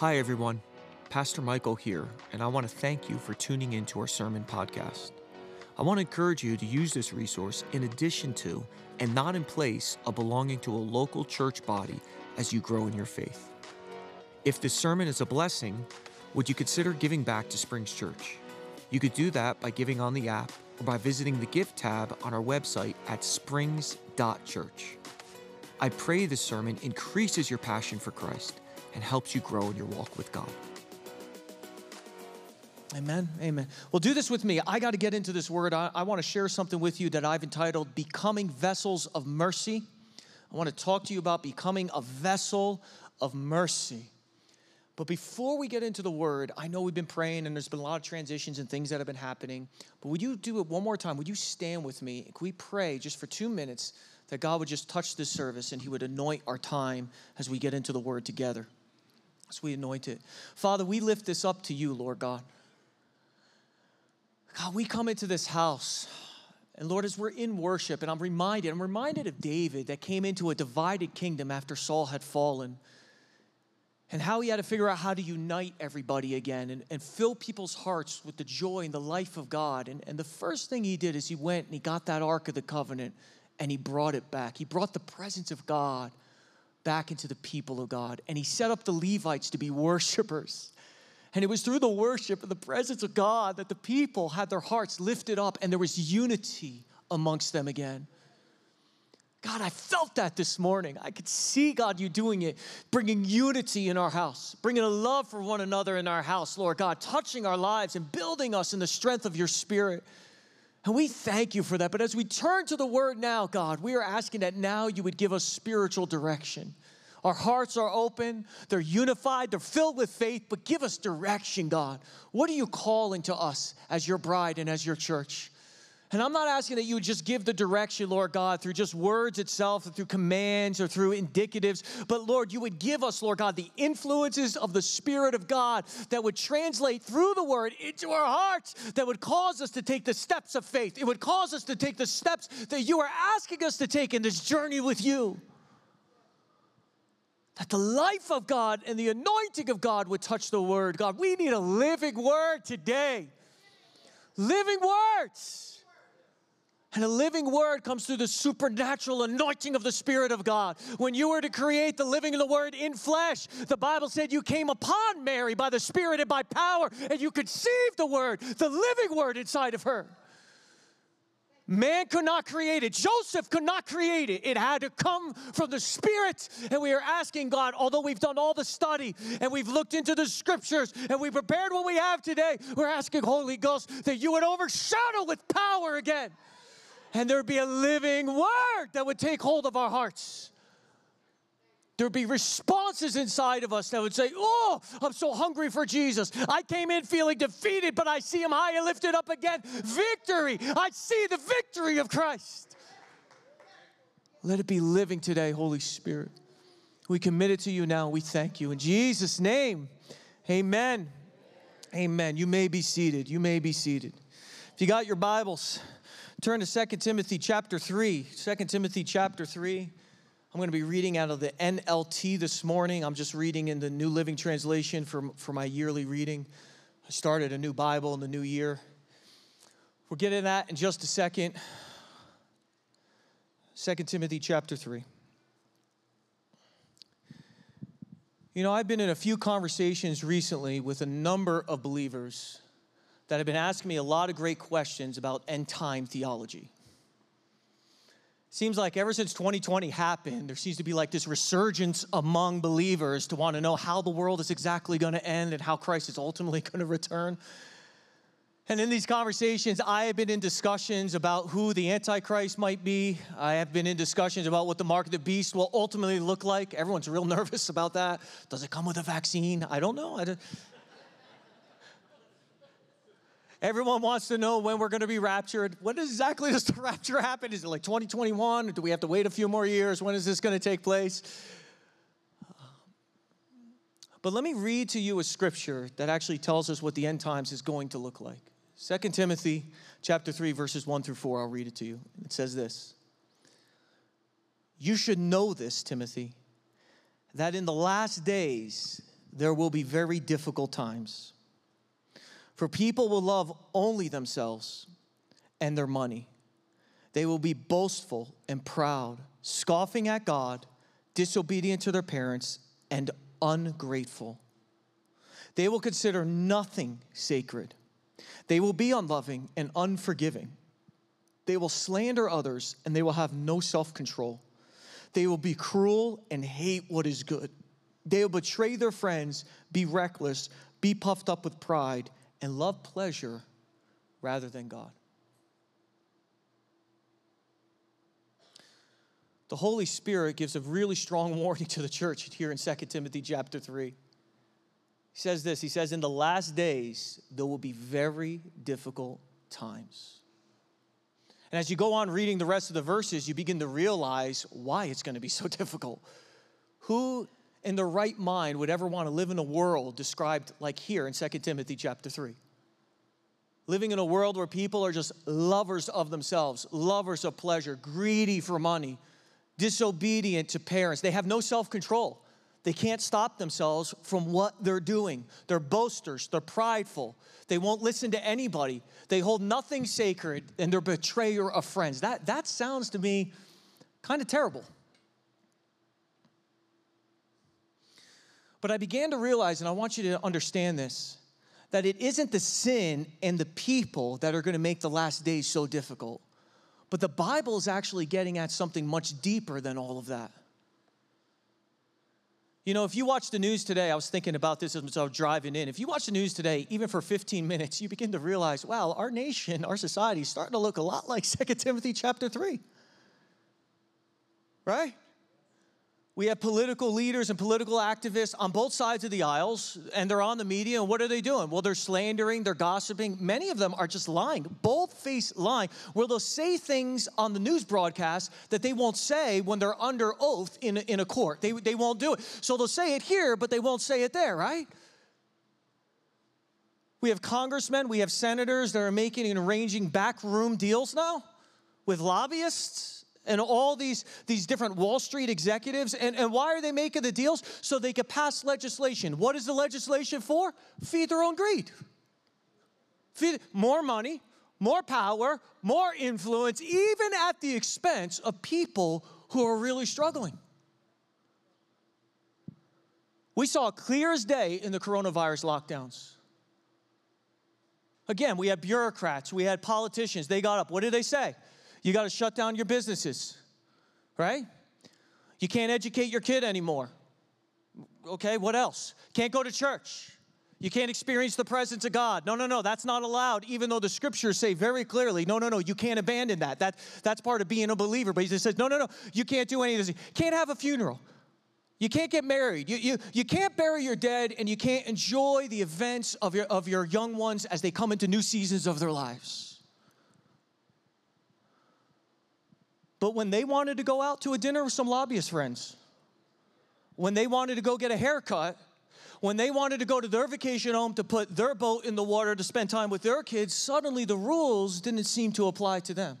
Hi, everyone. Pastor Michael here, and I want to thank you for tuning into our sermon podcast. I want to encourage you to use this resource in addition to, and not in place of belonging to a local church body as you grow in your faith. If this sermon is a blessing, would you consider giving back to Springs Church? You could do that by giving on the app or by visiting the gift tab on our website at springs.church. I pray this sermon increases your passion for Christ and helps you grow in your walk with God. Amen. Amen. Well, do this with me. I got to get into this word. I, I want to share something with you that I've entitled Becoming Vessels of Mercy. I want to talk to you about becoming a vessel of mercy. But before we get into the word, I know we've been praying and there's been a lot of transitions and things that have been happening. But would you do it one more time? Would you stand with me? Can we pray just for two minutes that God would just touch this service and He would anoint our time as we get into the word together? As we anoint it. Father, we lift this up to you, Lord God. God, we come into this house. And Lord, as we're in worship, and I'm reminded, I'm reminded of David that came into a divided kingdom after Saul had fallen and how he had to figure out how to unite everybody again and, and fill people's hearts with the joy and the life of God. And, and the first thing he did is he went and he got that Ark of the Covenant and he brought it back. He brought the presence of God back into the people of God. And he set up the Levites to be worshipers. And it was through the worship and the presence of God that the people had their hearts lifted up and there was unity amongst them again. God, I felt that this morning. I could see, God, you doing it, bringing unity in our house, bringing a love for one another in our house, Lord God, touching our lives and building us in the strength of your spirit. And we thank you for that. But as we turn to the word now, God, we are asking that now you would give us spiritual direction. Our hearts are open, they're unified, they're filled with faith, but give us direction, God. What are you calling to us as your bride and as your church? And I'm not asking that you would just give the direction, Lord God, through just words itself, or through commands or through indicatives, but Lord, you would give us, Lord God, the influences of the Spirit of God that would translate through the word into our hearts, that would cause us to take the steps of faith. It would cause us to take the steps that you are asking us to take in this journey with you. That the life of God and the anointing of God would touch the word. God, we need a living word today. Living words. And a living word comes through the supernatural anointing of the Spirit of God. When you were to create the living of the word in flesh, the Bible said you came upon Mary by the Spirit and by power, and you conceived the word, the living word inside of her. Man could not create it. Joseph could not create it. It had to come from the Spirit. And we are asking God, although we've done all the study and we've looked into the scriptures and we prepared what we have today, we're asking, Holy Ghost, that you would overshadow with power again and there'd be a living word that would take hold of our hearts. There'd be responses inside of us that would say, Oh, I'm so hungry for Jesus. I came in feeling defeated, but I see him high and lifted up again. Victory. I see the victory of Christ. Let it be living today, Holy Spirit. We commit it to you now. We thank you. In Jesus' name, amen. Amen. You may be seated. You may be seated. If you got your Bibles, Turn to 2 Timothy chapter 3. 2 Timothy chapter 3. I'm going to be reading out of the NLT this morning. I'm just reading in the New Living Translation for, for my yearly reading. I started a new Bible in the new year. We'll get into that in just a second. 2 Timothy chapter 3. You know, I've been in a few conversations recently with a number of believers that have been asking me a lot of great questions about end time theology. Seems like ever since 2020 happened, there seems to be like this resurgence among believers to want to know how the world is exactly going to end and how Christ is ultimately going to return. And in these conversations, I have been in discussions about who the Antichrist might be. I have been in discussions about what the mark of the beast will ultimately look like. Everyone's real nervous about that. Does it come with a vaccine? I don't know. I don't, Everyone wants to know when we're going to be raptured. When exactly does the rapture happen? Is it like 2021? Or do we have to wait a few more years? When is this going to take place? But let me read to you a scripture that actually tells us what the end times is going to look like. 2 Timothy chapter 3 verses 1 through 4 I'll read it to you. It says this. You should know this, Timothy, that in the last days there will be very difficult times. For people will love only themselves and their money. They will be boastful and proud, scoffing at God, disobedient to their parents, and ungrateful. They will consider nothing sacred. They will be unloving and unforgiving. They will slander others and they will have no self control. They will be cruel and hate what is good. They will betray their friends, be reckless, be puffed up with pride, and love pleasure rather than God. The Holy Spirit gives a really strong warning to the church here in 2 Timothy chapter 3. He says this He says, In the last days, there will be very difficult times. And as you go on reading the rest of the verses, you begin to realize why it's going to be so difficult. Who in their right mind would ever want to live in a world described like here in 2 Timothy chapter 3? Living in a world where people are just lovers of themselves, lovers of pleasure, greedy for money, disobedient to parents. They have no self control. They can't stop themselves from what they're doing. They're boasters, they're prideful. They won't listen to anybody. They hold nothing sacred, and they're betrayer of friends. That, that sounds to me kind of terrible. But I began to realize, and I want you to understand this, that it isn't the sin and the people that are going to make the last days so difficult. But the Bible is actually getting at something much deeper than all of that. You know, if you watch the news today, I was thinking about this as I was driving in. If you watch the news today, even for 15 minutes, you begin to realize, wow, our nation, our society is starting to look a lot like 2 Timothy chapter 3. Right? We have political leaders and political activists on both sides of the aisles, and they're on the media. And what are they doing? Well, they're slandering, they're gossiping. Many of them are just lying, bold faced lying, where they'll say things on the news broadcast that they won't say when they're under oath in in a court. They, they won't do it. So they'll say it here, but they won't say it there, right? We have congressmen, we have senators that are making and arranging backroom deals now with lobbyists and all these, these different Wall Street executives. And, and why are they making the deals? So they could pass legislation. What is the legislation for? Feed their own greed. Feed more money, more power, more influence, even at the expense of people who are really struggling. We saw clear as day in the coronavirus lockdowns. Again, we had bureaucrats, we had politicians. They got up. What did they say? You got to shut down your businesses, right? You can't educate your kid anymore. Okay, what else? Can't go to church. You can't experience the presence of God. No, no, no, that's not allowed, even though the scriptures say very clearly, no, no, no, you can't abandon that. that that's part of being a believer. But he just says, no, no, no, you can't do any of this. Can't have a funeral. You can't get married. You, you, you can't bury your dead, and you can't enjoy the events of your, of your young ones as they come into new seasons of their lives. But when they wanted to go out to a dinner with some lobbyist friends, when they wanted to go get a haircut, when they wanted to go to their vacation home to put their boat in the water to spend time with their kids, suddenly the rules didn't seem to apply to them.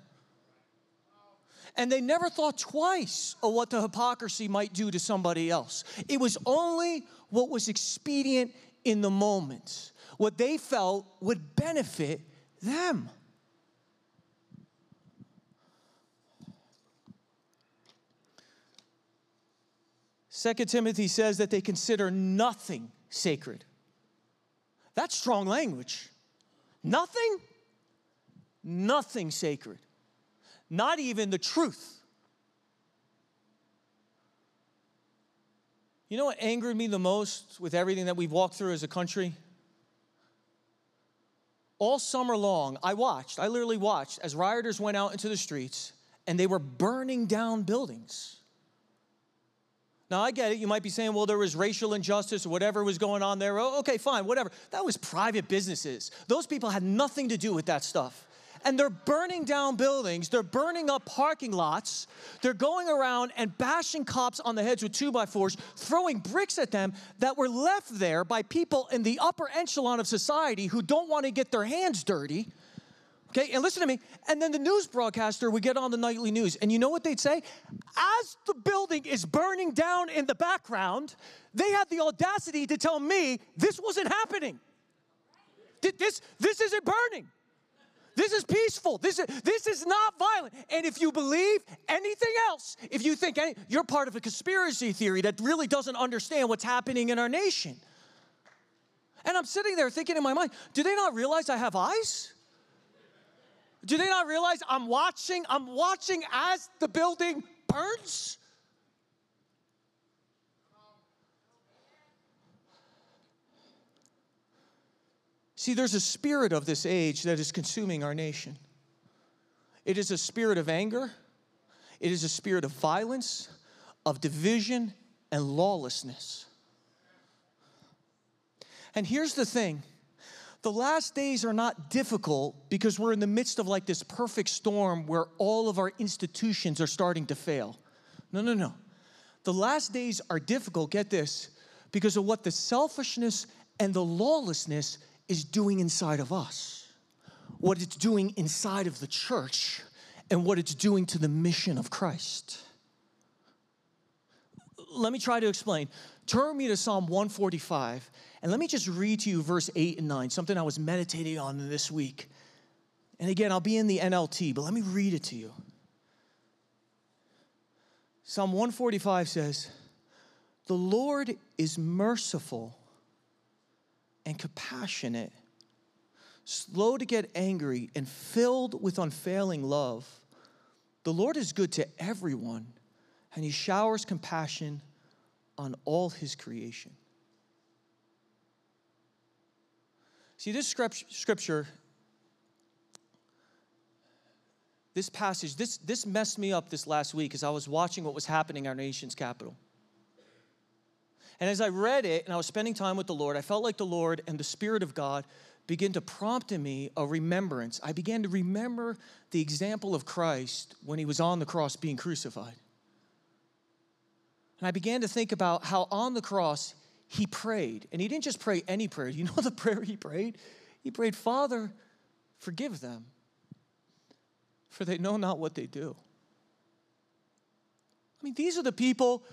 And they never thought twice of what the hypocrisy might do to somebody else. It was only what was expedient in the moment, what they felt would benefit them. 2 Timothy says that they consider nothing sacred. That's strong language. Nothing? Nothing sacred. Not even the truth. You know what angered me the most with everything that we've walked through as a country? All summer long, I watched, I literally watched as rioters went out into the streets and they were burning down buildings. Now, I get it. You might be saying, well, there was racial injustice or whatever was going on there. Oh, okay, fine, whatever. That was private businesses. Those people had nothing to do with that stuff. And they're burning down buildings, they're burning up parking lots, they're going around and bashing cops on the heads with two by fours, throwing bricks at them that were left there by people in the upper echelon of society who don't want to get their hands dirty Okay, and listen to me. And then the news broadcaster would get on the nightly news, and you know what they'd say? As the building is burning down in the background, they had the audacity to tell me this wasn't happening. This, this isn't burning. This is peaceful. This is, this is not violent. And if you believe anything else, if you think any, you're part of a conspiracy theory that really doesn't understand what's happening in our nation. And I'm sitting there thinking in my mind, do they not realize I have eyes? Do they not realize I'm watching? I'm watching as the building burns. See, there's a spirit of this age that is consuming our nation. It is a spirit of anger, it is a spirit of violence, of division, and lawlessness. And here's the thing the last days are not difficult because we're in the midst of like this perfect storm where all of our institutions are starting to fail. No, no, no. The last days are difficult, get this, because of what the selfishness and the lawlessness is doing inside of us, what it's doing inside of the church, and what it's doing to the mission of Christ. Let me try to explain. Turn me to Psalm 145 and let me just read to you verse 8 and 9, something I was meditating on this week. And again, I'll be in the NLT, but let me read it to you. Psalm 145 says, The Lord is merciful and compassionate, slow to get angry, and filled with unfailing love. The Lord is good to everyone, and he showers compassion on all his creation. See, this scripture, this passage, this, this messed me up this last week as I was watching what was happening in our nation's capital. And as I read it and I was spending time with the Lord, I felt like the Lord and the Spirit of God began to prompt in me a remembrance. I began to remember the example of Christ when he was on the cross being crucified. And I began to think about how on the cross he prayed. And he didn't just pray any prayer. You know the prayer he prayed? He prayed, Father, forgive them, for they know not what they do. I mean, these are the people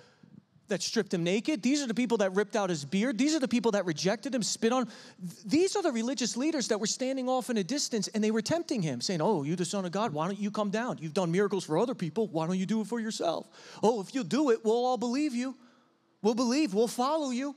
that stripped him naked. These are the people that ripped out his beard. These are the people that rejected him, spit on. These are the religious leaders that were standing off in a distance and they were tempting him, saying, Oh, you the Son of God, why don't you come down? You've done miracles for other people. Why don't you do it for yourself? Oh, if you do it, we'll all believe you. We'll believe, we'll follow you.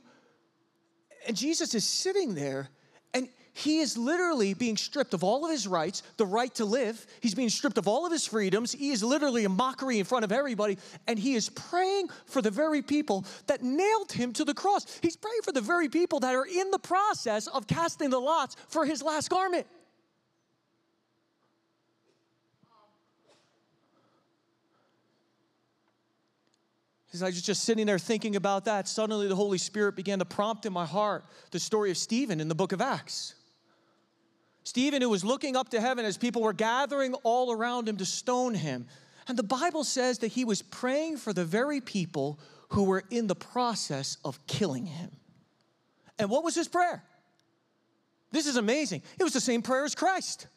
And Jesus is sitting there and he is literally being stripped of all of his rights, the right to live. He's being stripped of all of his freedoms. He is literally a mockery in front of everybody. And he is praying for the very people that nailed him to the cross. He's praying for the very people that are in the process of casting the lots for his last garment. As I was just sitting there thinking about that, suddenly the Holy Spirit began to prompt in my heart the story of Stephen in the book of Acts. Stephen, who was looking up to heaven as people were gathering all around him to stone him. And the Bible says that he was praying for the very people who were in the process of killing him. And what was his prayer? This is amazing. It was the same prayer as Christ.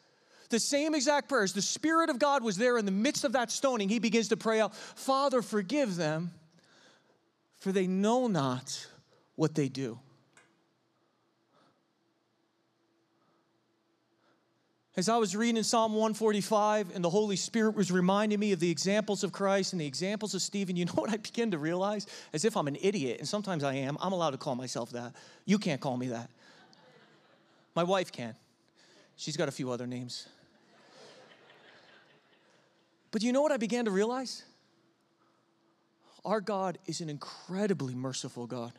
The same exact prayers. The Spirit of God was there in the midst of that stoning. He begins to pray out, Father, forgive them for they know not what they do. As I was reading Psalm 145 and the Holy Spirit was reminding me of the examples of Christ and the examples of Stephen, you know what I began to realize? As if I'm an idiot, and sometimes I am. I'm allowed to call myself that. You can't call me that. My wife can. She's got a few other names. But you know what I began to realize? Our God is an incredibly merciful God.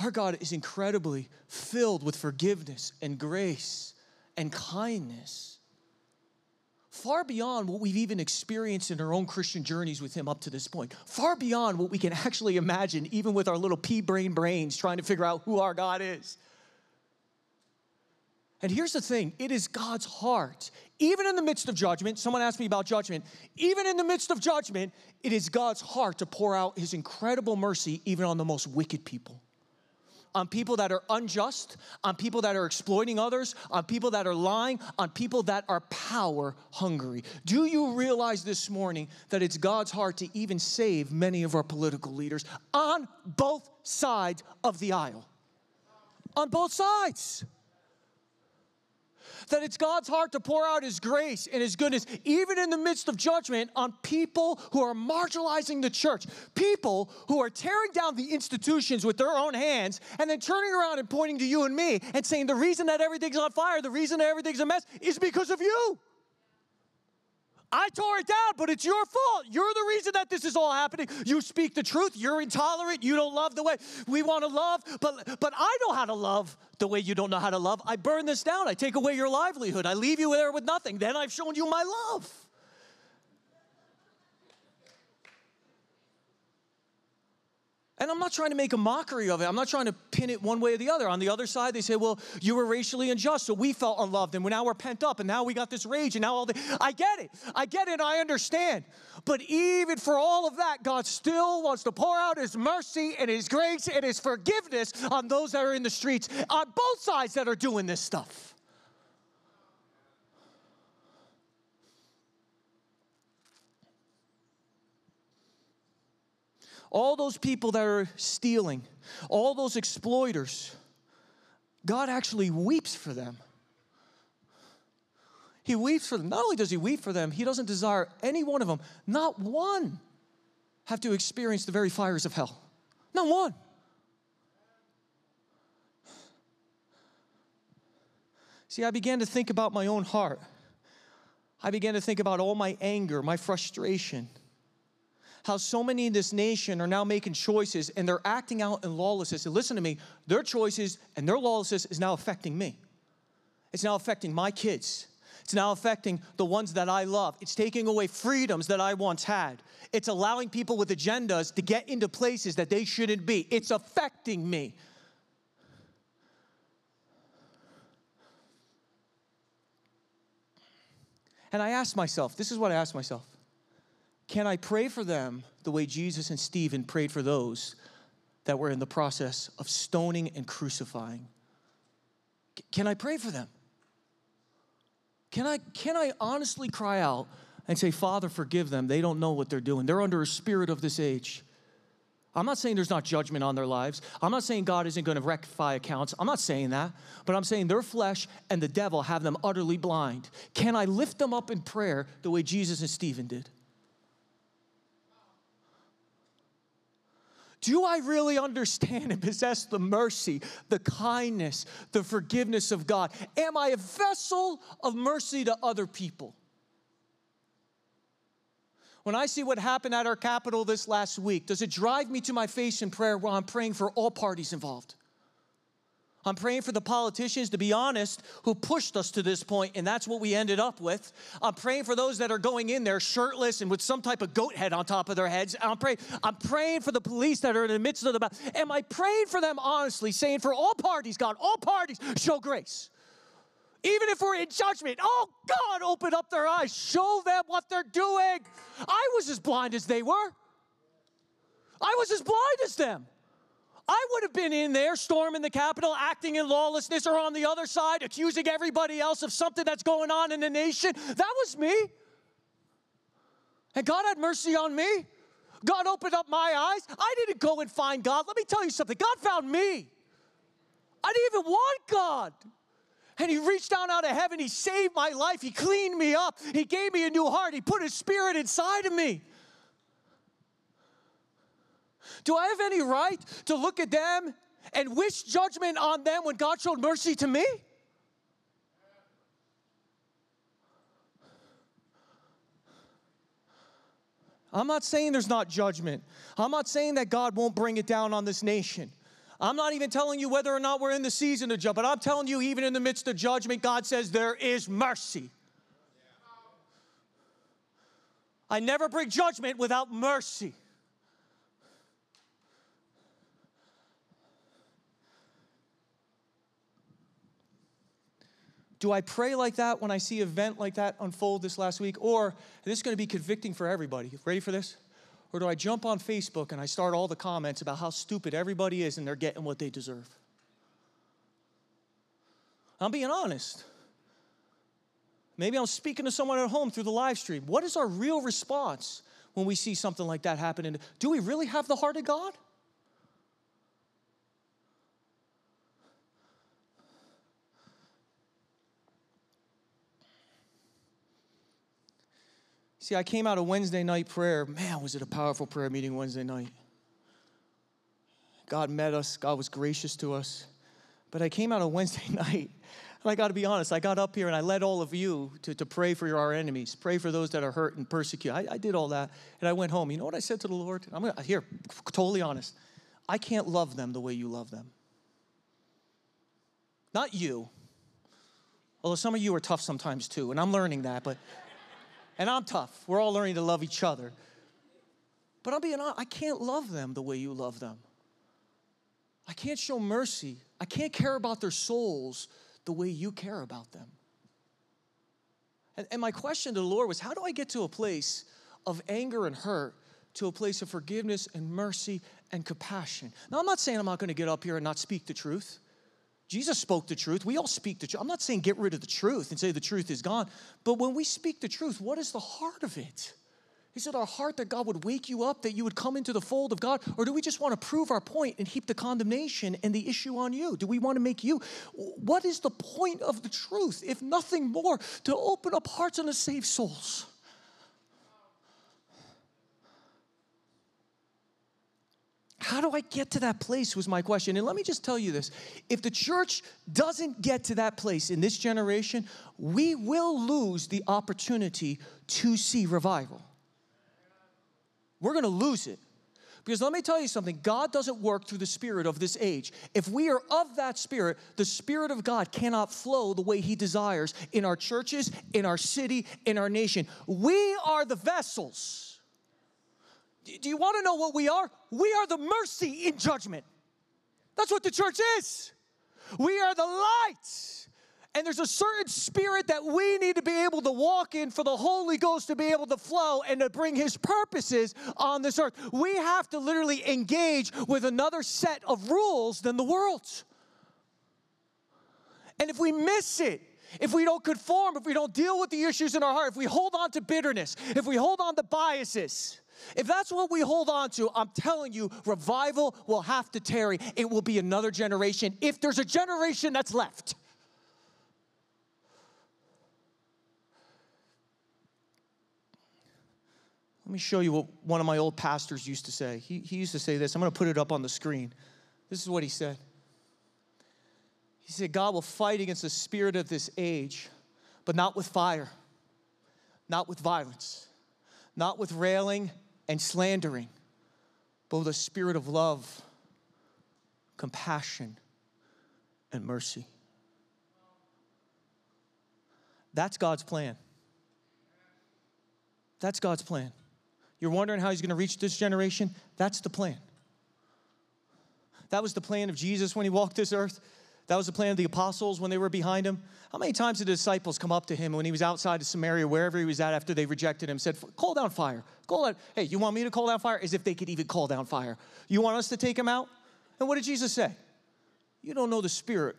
Our God is incredibly filled with forgiveness and grace and kindness, far beyond what we've even experienced in our own Christian journeys with Him up to this point, far beyond what we can actually imagine, even with our little pea brain brains trying to figure out who our God is. And here's the thing it is God's heart. Even in the midst of judgment, someone asked me about judgment. Even in the midst of judgment, it is God's heart to pour out his incredible mercy even on the most wicked people. On people that are unjust, on people that are exploiting others, on people that are lying, on people that are power hungry. Do you realize this morning that it's God's heart to even save many of our political leaders on both sides of the aisle? On both sides that it's God's heart to pour out His grace and His goodness, even in the midst of judgment, on people who are marginalizing the church, people who are tearing down the institutions with their own hands, and then turning around and pointing to you and me and saying, The reason that everything's on fire, the reason that everything's a mess is because of you. I tore it down, but it's your fault. You're the reason that this is all happening. You speak the truth. You're intolerant. You don't love the way we want to love. But but I know how to love the way you don't know how to love. I burn this down. I take away your livelihood. I leave you there with nothing. Then I've shown you my love. And I'm not trying to make a mockery of it. I'm not trying to pin it one way or the other. On the other side, they say, well, you were racially unjust, so we felt unloved, and now we're pent up, and now we got this rage, and now all the. I get it. I get it. I understand. But even for all of that, God still wants to pour out His mercy and His grace and His forgiveness on those that are in the streets, on both sides that are doing this stuff. All those people that are stealing, all those exploiters, God actually weeps for them. He weeps for them. Not only does He weep for them, He doesn't desire any one of them, not one, have to experience the very fires of hell. Not one. See, I began to think about my own heart. I began to think about all my anger, my frustration how so many in this nation are now making choices and they're acting out in lawlessness. And listen to me, their choices and their lawlessness is now affecting me. It's now affecting my kids. It's now affecting the ones that I love. It's taking away freedoms that I once had. It's allowing people with agendas to get into places that they shouldn't be. It's affecting me. And I asked myself, this is what I asked myself can I pray for them the way Jesus and Stephen prayed for those that were in the process of stoning and crucifying? Can I pray for them? Can I, can I honestly cry out and say, Father, forgive them? They don't know what they're doing. They're under a spirit of this age. I'm not saying there's not judgment on their lives. I'm not saying God isn't going to rectify accounts. I'm not saying that. But I'm saying their flesh and the devil have them utterly blind. Can I lift them up in prayer the way Jesus and Stephen did? Do I really understand and possess the mercy, the kindness, the forgiveness of God? Am I a vessel of mercy to other people? When I see what happened at our Capitol this last week, does it drive me to my face in prayer while I'm praying for all parties involved? I'm praying for the politicians, to be honest, who pushed us to this point, and that's what we ended up with. I'm praying for those that are going in there shirtless and with some type of goat head on top of their heads. I'm praying, I'm praying for the police that are in the midst of the battle. Am I praying for them honestly, saying for all parties, God, all parties, show grace? Even if we're in judgment, oh God, open up their eyes, show them what they're doing. I was as blind as they were. I was as blind as them. I would have been in there storming the Capitol, acting in lawlessness, or on the other side, accusing everybody else of something that's going on in the nation. That was me. And God had mercy on me. God opened up my eyes. I didn't go and find God. Let me tell you something God found me. I didn't even want God. And He reached down out of heaven. He saved my life. He cleaned me up. He gave me a new heart. He put His Spirit inside of me. Do I have any right to look at them and wish judgment on them when God showed mercy to me? I'm not saying there's not judgment. I'm not saying that God won't bring it down on this nation. I'm not even telling you whether or not we're in the season of judgment, but I'm telling you, even in the midst of judgment, God says there is mercy. I never bring judgment without mercy. Do I pray like that when I see an event like that unfold this last week? Or this is going to be convicting for everybody. Ready for this? Or do I jump on Facebook and I start all the comments about how stupid everybody is and they're getting what they deserve? I'm being honest. Maybe I'm speaking to someone at home through the live stream. What is our real response when we see something like that happening? Do we really have the heart of God? See, I came out of Wednesday night prayer. Man, was it a powerful prayer meeting Wednesday night. God met us, God was gracious to us. But I came out of Wednesday night, and I got to be honest, I got up here and I led all of you to, to pray for our enemies, pray for those that are hurt and persecuted. I, I did all that, and I went home. You know what I said to the Lord? I'm gonna, here, totally honest. I can't love them the way you love them. Not you, although some of you are tough sometimes too, and I'm learning that, but, and I'm tough. We're all learning to love each other. But I'm being honest, I can't love them the way you love them. I can't show mercy. I can't care about their souls the way you care about them. And, and my question to the Lord was how do I get to a place of anger and hurt to a place of forgiveness and mercy and compassion? Now, I'm not saying I'm not going to get up here and not speak the truth. Jesus spoke the truth. We all speak the truth. I'm not saying get rid of the truth and say the truth is gone. But when we speak the truth, what is the heart of it? Is it our heart that God would wake you up, that you would come into the fold of God? Or do we just want to prove our point and heap the condemnation and the issue on you? Do we want to make you? What is the point of the truth, if nothing more, to open up hearts and to save souls? How do I get to that place was my question. And let me just tell you this if the church doesn't get to that place in this generation, we will lose the opportunity to see revival. We're gonna lose it. Because let me tell you something God doesn't work through the spirit of this age. If we are of that spirit, the spirit of God cannot flow the way He desires in our churches, in our city, in our nation. We are the vessels. Do you want to know what we are? We are the mercy in judgment. That's what the church is. We are the light and there's a certain spirit that we need to be able to walk in for the Holy Ghost to be able to flow and to bring His purposes on this earth. We have to literally engage with another set of rules than the world's. And if we miss it, if we don't conform, if we don't deal with the issues in our heart, if we hold on to bitterness, if we hold on to biases, if that's what we hold on to, I'm telling you, revival will have to tarry. It will be another generation, if there's a generation that's left. Let me show you what one of my old pastors used to say. He, he used to say this. I'm going to put it up on the screen. This is what he said. He said, God will fight against the spirit of this age, but not with fire, not with violence, not with railing and slandering, but with a spirit of love, compassion, and mercy. That's God's plan. That's God's plan. You're wondering how he's going to reach this generation? That's the plan. That was the plan of Jesus when he walked this earth. That was the plan of the apostles when they were behind him. How many times did the disciples come up to him when he was outside of Samaria, wherever he was at after they rejected him, said, Call down fire. Call down, hey, you want me to call down fire? As if they could even call down fire. You want us to take him out? And what did Jesus say? You don't know the spirit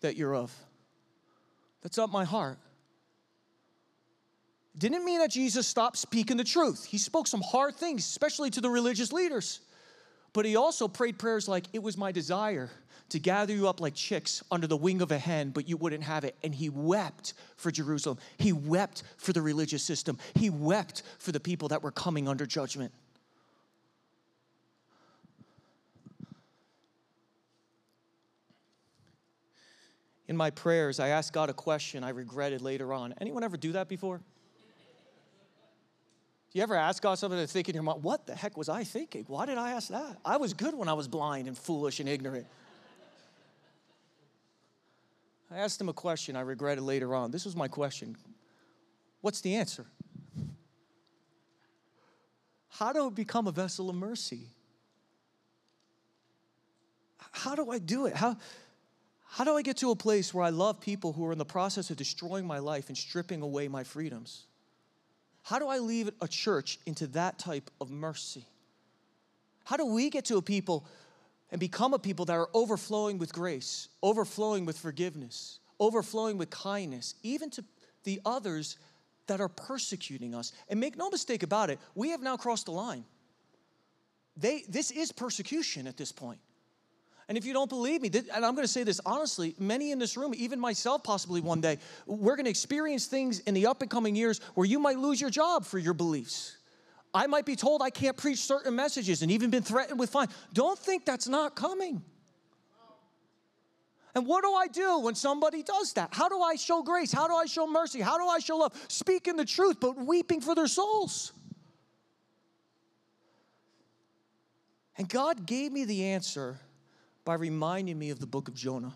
that you're of. That's up my heart didn't mean that Jesus stopped speaking the truth. He spoke some hard things, especially to the religious leaders. But he also prayed prayers like, It was my desire to gather you up like chicks under the wing of a hen, but you wouldn't have it. And he wept for Jerusalem. He wept for the religious system. He wept for the people that were coming under judgment. In my prayers, I asked God a question I regretted later on. Anyone ever do that before? You ever ask God something to think in your mind, what the heck was I thinking? Why did I ask that? I was good when I was blind and foolish and ignorant. I asked him a question I regretted later on. This was my question What's the answer? How do I become a vessel of mercy? How do I do it? How, how do I get to a place where I love people who are in the process of destroying my life and stripping away my freedoms? How do I lead a church into that type of mercy? How do we get to a people and become a people that are overflowing with grace, overflowing with forgiveness, overflowing with kindness, even to the others that are persecuting us. And make no mistake about it, we have now crossed the line. They, this is persecution at this point. And if you don't believe me, and I'm going to say this honestly, many in this room, even myself possibly one day, we're going to experience things in the up and coming years where you might lose your job for your beliefs. I might be told I can't preach certain messages and even been threatened with fine. Don't think that's not coming. And what do I do when somebody does that? How do I show grace? How do I show mercy? How do I show love? Speaking the truth, but weeping for their souls. And God gave me the answer by reminding me of the book of Jonah.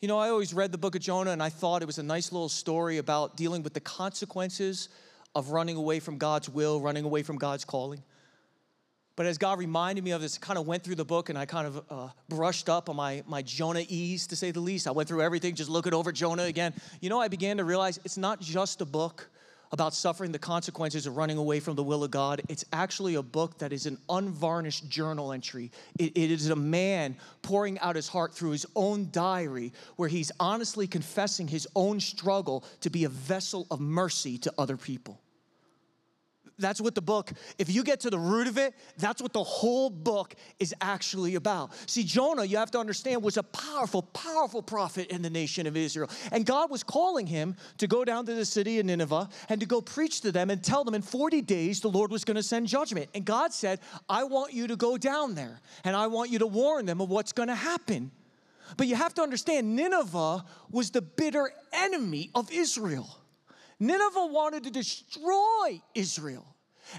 You know, I always read the book of Jonah and I thought it was a nice little story about dealing with the consequences of running away from God's will, running away from God's calling. But as God reminded me of this, I kind of went through the book and I kind of uh, brushed up on my, my Jonah ease, to say the least. I went through everything, just looking over Jonah again. You know, I began to realize it's not just a book about suffering the consequences of running away from the will of God. It's actually a book that is an unvarnished journal entry. it, it is a man pouring out his heart through his own diary, where he's honestly confessing his own struggle to be a vessel of mercy to other people. That's what the book, if you get to the root of it, that's what the whole book is actually about. See, Jonah, you have to understand, was a powerful, powerful prophet in the nation of Israel. And God was calling him to go down to the city of Nineveh and to go preach to them and tell them in 40 days the Lord was going to send judgment. And God said, I want you to go down there and I want you to warn them of what's going to happen. But you have to understand, Nineveh was the bitter enemy of Israel. Nineveh wanted to destroy Israel.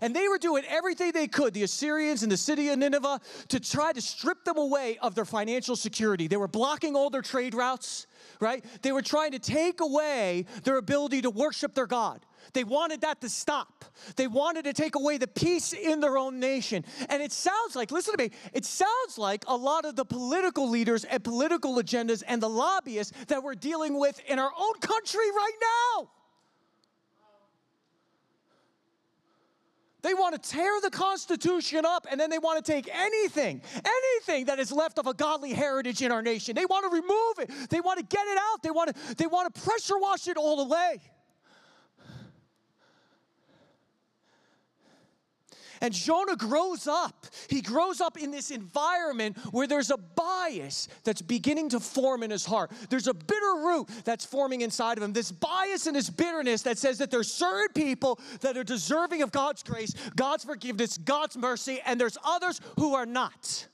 And they were doing everything they could, the Assyrians in the city of Nineveh, to try to strip them away of their financial security. They were blocking all their trade routes, right? They were trying to take away their ability to worship their God. They wanted that to stop. They wanted to take away the peace in their own nation. And it sounds like, listen to me, it sounds like a lot of the political leaders and political agendas and the lobbyists that we're dealing with in our own country right now. They want to tear the Constitution up and then they want to take anything, anything that is left of a godly heritage in our nation. They want to remove it. They want to get it out. They want to, they want to pressure wash it all away. And Jonah grows up. He grows up in this environment where there's a bias that's beginning to form in his heart. There's a bitter root that's forming inside of him. This bias and this bitterness that says that there's certain people that are deserving of God's grace, God's forgiveness, God's mercy, and there's others who are not.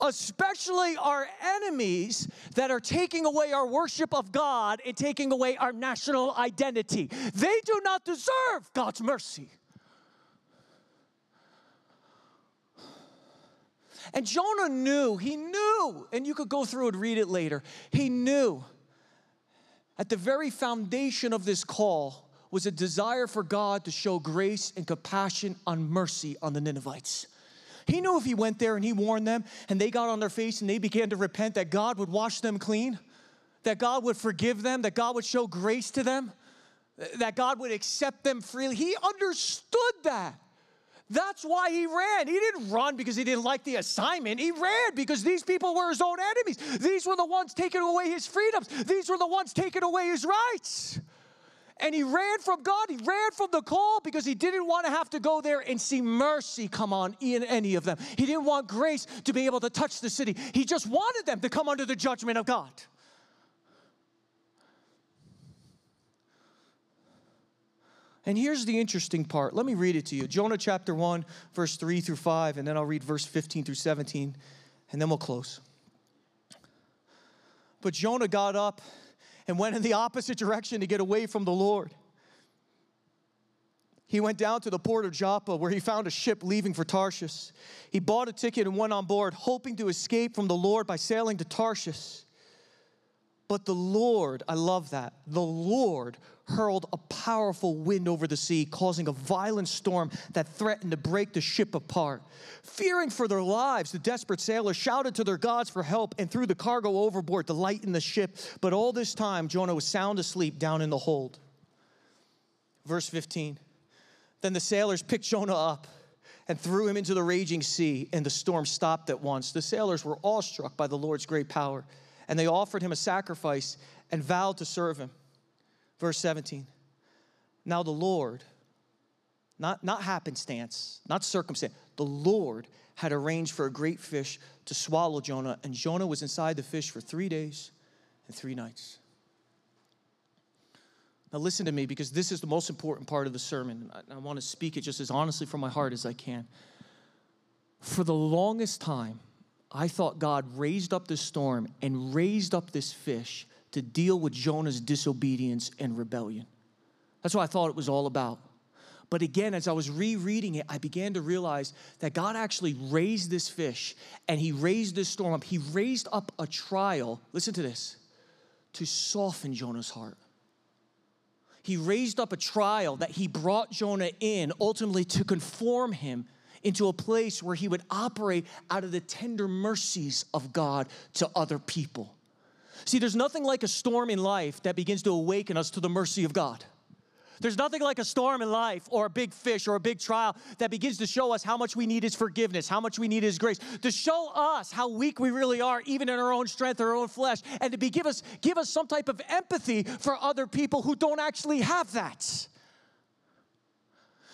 Especially our enemies that are taking away our worship of God and taking away our national identity. They do not deserve God's mercy. And Jonah knew, he knew, and you could go through and read it later. He knew at the very foundation of this call was a desire for God to show grace and compassion on mercy on the Ninevites. He knew if he went there and he warned them and they got on their face and they began to repent, that God would wash them clean, that God would forgive them, that God would show grace to them, that God would accept them freely. He understood that. That's why he ran. He didn't run because he didn't like the assignment. He ran because these people were his own enemies. These were the ones taking away his freedoms. These were the ones taking away his rights. And he ran from God. He ran from the call because he didn't want to have to go there and see mercy come on in any of them. He didn't want grace to be able to touch the city. He just wanted them to come under the judgment of God. And here's the interesting part. Let me read it to you Jonah chapter 1, verse 3 through 5, and then I'll read verse 15 through 17, and then we'll close. But Jonah got up and went in the opposite direction to get away from the Lord. He went down to the port of Joppa where he found a ship leaving for Tarshish. He bought a ticket and went on board, hoping to escape from the Lord by sailing to Tarshish. But the Lord, I love that, the Lord hurled a powerful wind over the sea, causing a violent storm that threatened to break the ship apart. Fearing for their lives, the desperate sailors shouted to their gods for help and threw the cargo overboard to lighten the ship. But all this time, Jonah was sound asleep down in the hold. Verse 15 Then the sailors picked Jonah up and threw him into the raging sea, and the storm stopped at once. The sailors were awestruck by the Lord's great power, and they offered him a sacrifice and vowed to serve him. Verse 17. Now the Lord, not, not happenstance, not circumstance, the Lord had arranged for a great fish to swallow Jonah, and Jonah was inside the fish for three days and three nights. Now, listen to me because this is the most important part of the sermon. I, I want to speak it just as honestly from my heart as I can. For the longest time, I thought God raised up this storm and raised up this fish to deal with Jonah's disobedience and rebellion. That's what I thought it was all about. But again, as I was rereading it, I began to realize that God actually raised this fish and He raised this storm up. He raised up a trial, listen to this, to soften Jonah's heart he raised up a trial that he brought Jonah in ultimately to conform him into a place where he would operate out of the tender mercies of God to other people. See, there's nothing like a storm in life that begins to awaken us to the mercy of God. There's nothing like a storm in life or a big fish or a big trial that begins to show us how much we need His forgiveness, how much we need His grace, to show us how weak we really are, even in our own strength, our own flesh, and to be, give, us, give us some type of empathy for other people who don't actually have that.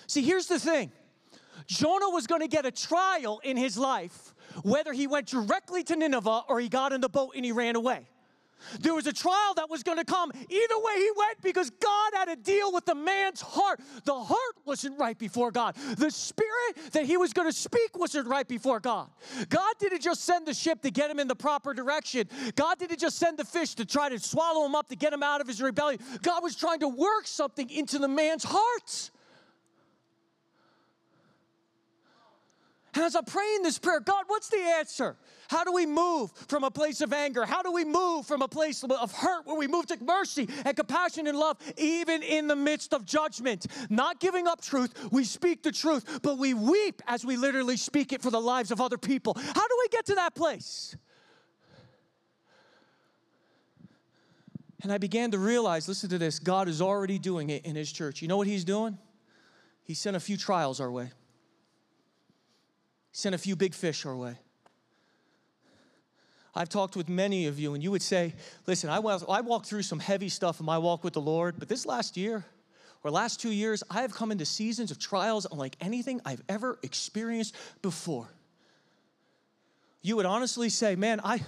See, here's the thing Jonah was going to get a trial in his life, whether he went directly to Nineveh or he got in the boat and he ran away. There was a trial that was going to come. Either way, he went because God had to deal with the man's heart. The heart wasn't right before God. The spirit that he was going to speak wasn't right before God. God didn't just send the ship to get him in the proper direction. God didn't just send the fish to try to swallow him up to get him out of his rebellion. God was trying to work something into the man's heart. As I'm praying this prayer, God, what's the answer? How do we move from a place of anger? How do we move from a place of hurt where we move to mercy and compassion and love, even in the midst of judgment? Not giving up truth, we speak the truth, but we weep as we literally speak it for the lives of other people. How do we get to that place? And I began to realize listen to this God is already doing it in His church. You know what He's doing? He sent a few trials our way, sent a few big fish our way. I've talked with many of you, and you would say, listen, I, I walked through some heavy stuff in my walk with the Lord, but this last year, or last two years, I have come into seasons of trials unlike anything I've ever experienced before. You would honestly say, man, I,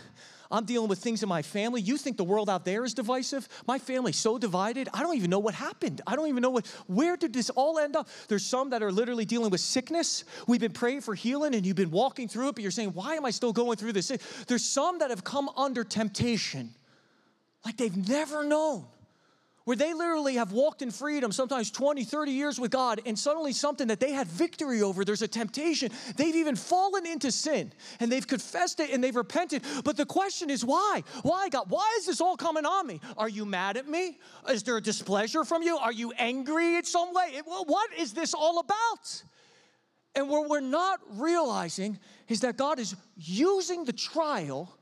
I'm dealing with things in my family. You think the world out there is divisive? My family's so divided. I don't even know what happened. I don't even know what, where did this all end up? There's some that are literally dealing with sickness. We've been praying for healing and you've been walking through it, but you're saying, why am I still going through this? There's some that have come under temptation like they've never known where they literally have walked in freedom, sometimes 20, 30 years with God, and suddenly something that they had victory over, there's a temptation. They've even fallen into sin and they've confessed it and they've repented. But the question is, why? Why, God? Why is this all coming on me? Are you mad at me? Is there a displeasure from you? Are you angry in some way? What is this all about? And what we're not realizing is that God is using the trial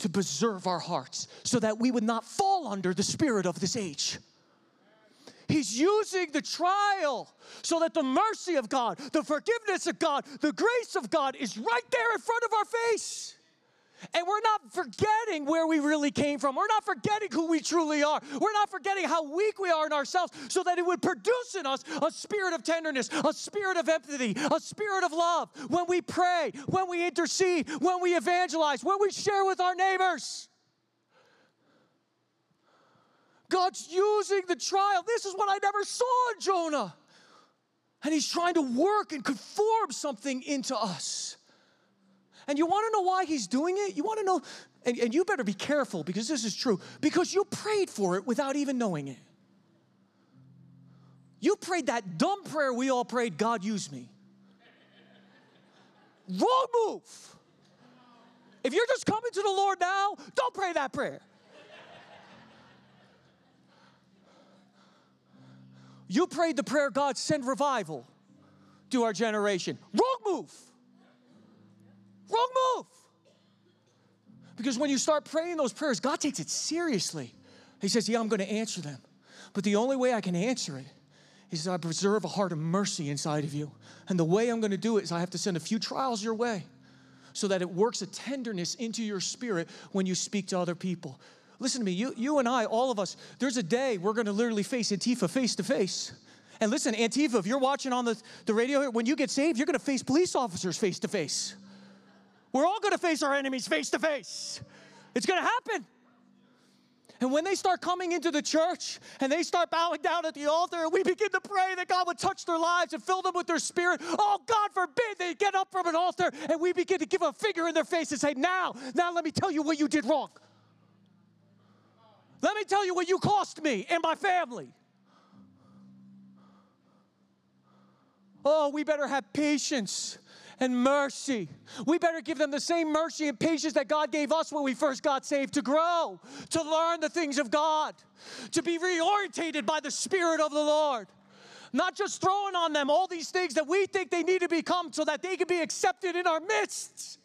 to preserve our hearts so that we would not fall under the spirit of this age. He's using the trial so that the mercy of God, the forgiveness of God, the grace of God is right there in front of our face. And we're not forgetting where we really came from. We're not forgetting who we truly are. We're not forgetting how weak we are in ourselves so that it would produce in us a spirit of tenderness, a spirit of empathy, a spirit of love when we pray, when we intercede, when we evangelize, when we share with our neighbors. God's using the trial. This is what I never saw in Jonah. And he's trying to work and conform something into us. And you want to know why he's doing it? You want to know, and, and you better be careful because this is true, because you prayed for it without even knowing it. You prayed that dumb prayer we all prayed, God use me. Wrong move. If you're just coming to the Lord now, don't pray that prayer. You prayed the prayer, God, send revival to our generation. Wrong move. Wrong move. Because when you start praying those prayers, God takes it seriously. He says, Yeah, I'm going to answer them. But the only way I can answer it is I preserve a heart of mercy inside of you. And the way I'm going to do it is I have to send a few trials your way so that it works a tenderness into your spirit when you speak to other people. Listen to me, you, you and I, all of us, there's a day we're to literally face Antifa face to face. And listen, Antifa, if you're watching on the, the radio here, when you get saved, you're to face police officers face to face. We're all to face our enemies face to face. It's to happen. And when they start coming into the church and they start bowing down at the altar and we begin to pray that God would touch their lives and fill them with their spirit, oh, God forbid they get up from an altar and we begin to give a finger in their face and say, Now, now let me tell you what you did wrong. Let me tell you what you cost me and my family. Oh, we better have patience and mercy. We better give them the same mercy and patience that God gave us when we first got saved to grow, to learn the things of God, to be reorientated by the Spirit of the Lord. Not just throwing on them all these things that we think they need to become so that they can be accepted in our midst.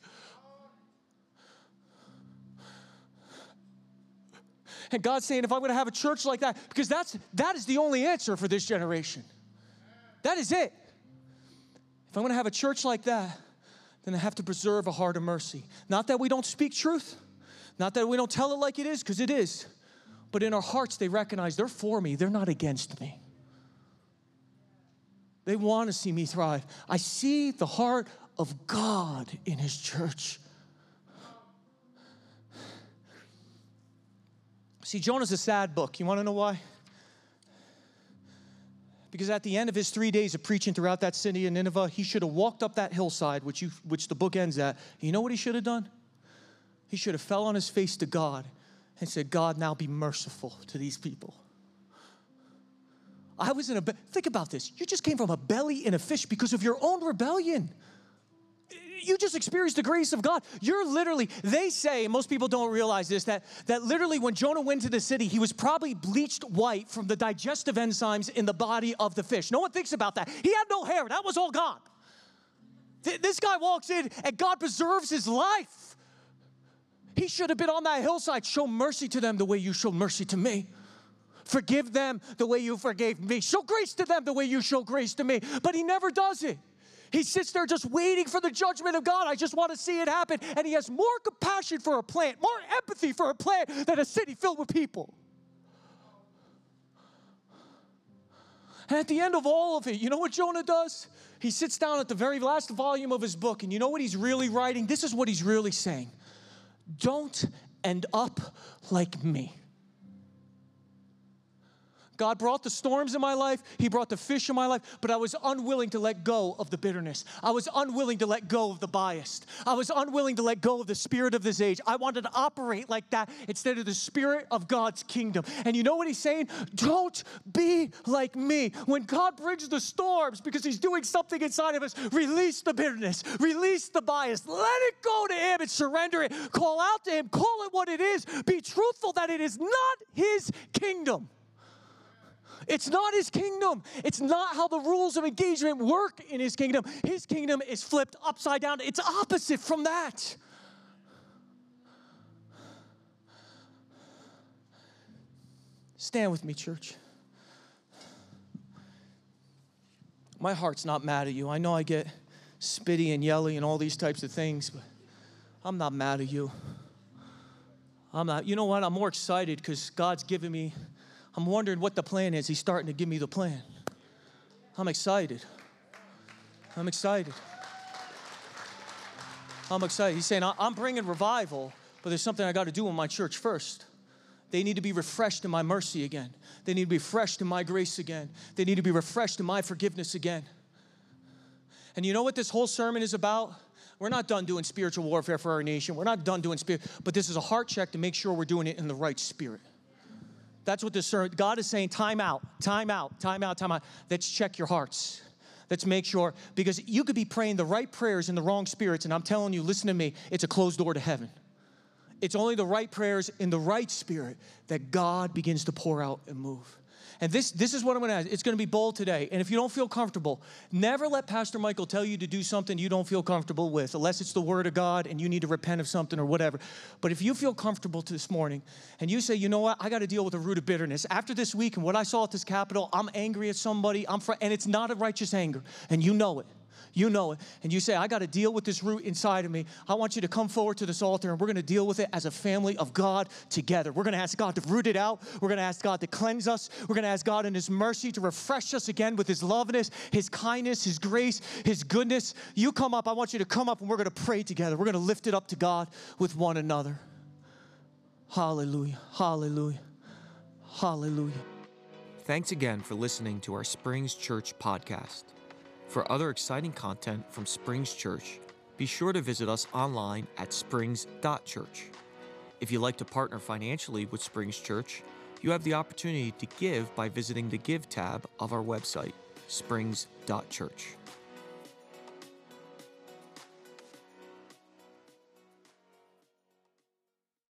And God's saying, if I'm going to have a church like that, because that's that is the only answer for this generation. That is it. If I'm going to have a church like that, then I have to preserve a heart of mercy. Not that we don't speak truth, not that we don't tell it like it is, because it is, but in our hearts, they recognize they're for me, they're not against me. They want to see me thrive. I see the heart of God in His church. See, Jonah's a sad book. You want to know why? Because at the end of his three days of preaching throughout that city of Nineveh, he should have walked up that hillside, which, you, which the book ends at. You know what he should have done? He should have fell on his face to God and said, God, now be merciful to these people. I was in a, think about this. You just came from a belly in a fish because of your own rebellion you just experienced the grace of God. You're literally, they say, most people don't realize this, that, that literally when Jonah went to the city, he was probably bleached white from the digestive enzymes in the body of the fish. No one thinks about that. He had no hair, that was all God. This guy walks in and God preserves his life. He should have been on that hillside. Show mercy to them the way you showed mercy to me. Forgive them the way you forgave me. Show grace to them the way you show grace to me. But he never does it. He sits there just waiting for the judgment of God. I just want to see it happen. And he has more compassion for a plant, more empathy for a plant than a city filled with people. And at the end of all of it, you know what Jonah does? He sits down at the very last volume of his book, and you know what he's really writing? This is what he's really saying Don't end up like me. God brought the storms in my life, He brought the fish in my life, but I was unwilling to let go of the bitterness. I was unwilling to let go of the bias. I was unwilling to let go of the spirit of this age. I wanted to operate like that instead of the spirit of God's kingdom. And you know what He's saying? Don't be like me. When God brings the storms because He's doing something inside of us, release the bitterness, release the bias, let it go to Him and surrender it. Call out to Him, call it what it is. Be truthful that it is not His kingdom. It's not his kingdom. It's not how the rules of engagement work in his kingdom. His kingdom is flipped upside down. It's opposite from that. Stand with me, church. My heart's not mad at you. I know I get spitty and yelly and all these types of things, but I'm not mad at you. I'm not, you know what? I'm more excited because God's given me I'm wondering what the plan is. He's starting to give me the plan. I'm excited. I'm excited. I'm excited. He's saying, I'm bringing revival, but there's something I got to do in my church first. They need to be refreshed in my mercy again. They need to be refreshed in my grace again. They need to be refreshed in my forgiveness again. And you know what this whole sermon is about? We're not done doing spiritual warfare for our nation. We're not done doing spirit, but this is a heart check to make sure we're doing it in the right spirit. That's what this God is saying time out, time out, time out, time out. Let's check your hearts. Let's make sure, because you could be praying the right prayers in the wrong spirits, and I'm telling you, listen to me, it's a closed door to heaven. It's only the right prayers in the right spirit that God begins to pour out and move. And this, this is what I'm going to ask. It's going to be bold today. And if you don't feel comfortable, never let Pastor Michael tell you to do something you don't feel comfortable with, unless it's the Word of God and you need to repent of something or whatever. But if you feel comfortable this morning and you say, you know what, I got to deal with a root of bitterness. After this week and what I saw at this Capitol, I'm angry at somebody, I'm fr- and it's not a righteous anger, and you know it you know it, and you say, I got to deal with this root inside of me, I want you to come forward to this altar and we're going to deal with it as a family of God together. We're going to ask God to root it out. We're going to ask God to cleanse us. We're going to ask God in His mercy to refresh us again with His loveness, His kindness, His grace, His goodness. You come up, I want you to come up and we're going to pray together. We're going to lift it up to God with one another. Hallelujah, hallelujah, hallelujah. Thanks again for listening to our Springs Church podcast. For other exciting content from Springs Church, be sure to visit us online at springs.church. If you'd like to partner financially with Springs Church, you have the opportunity to give by visiting the Give tab of our website, springs.church.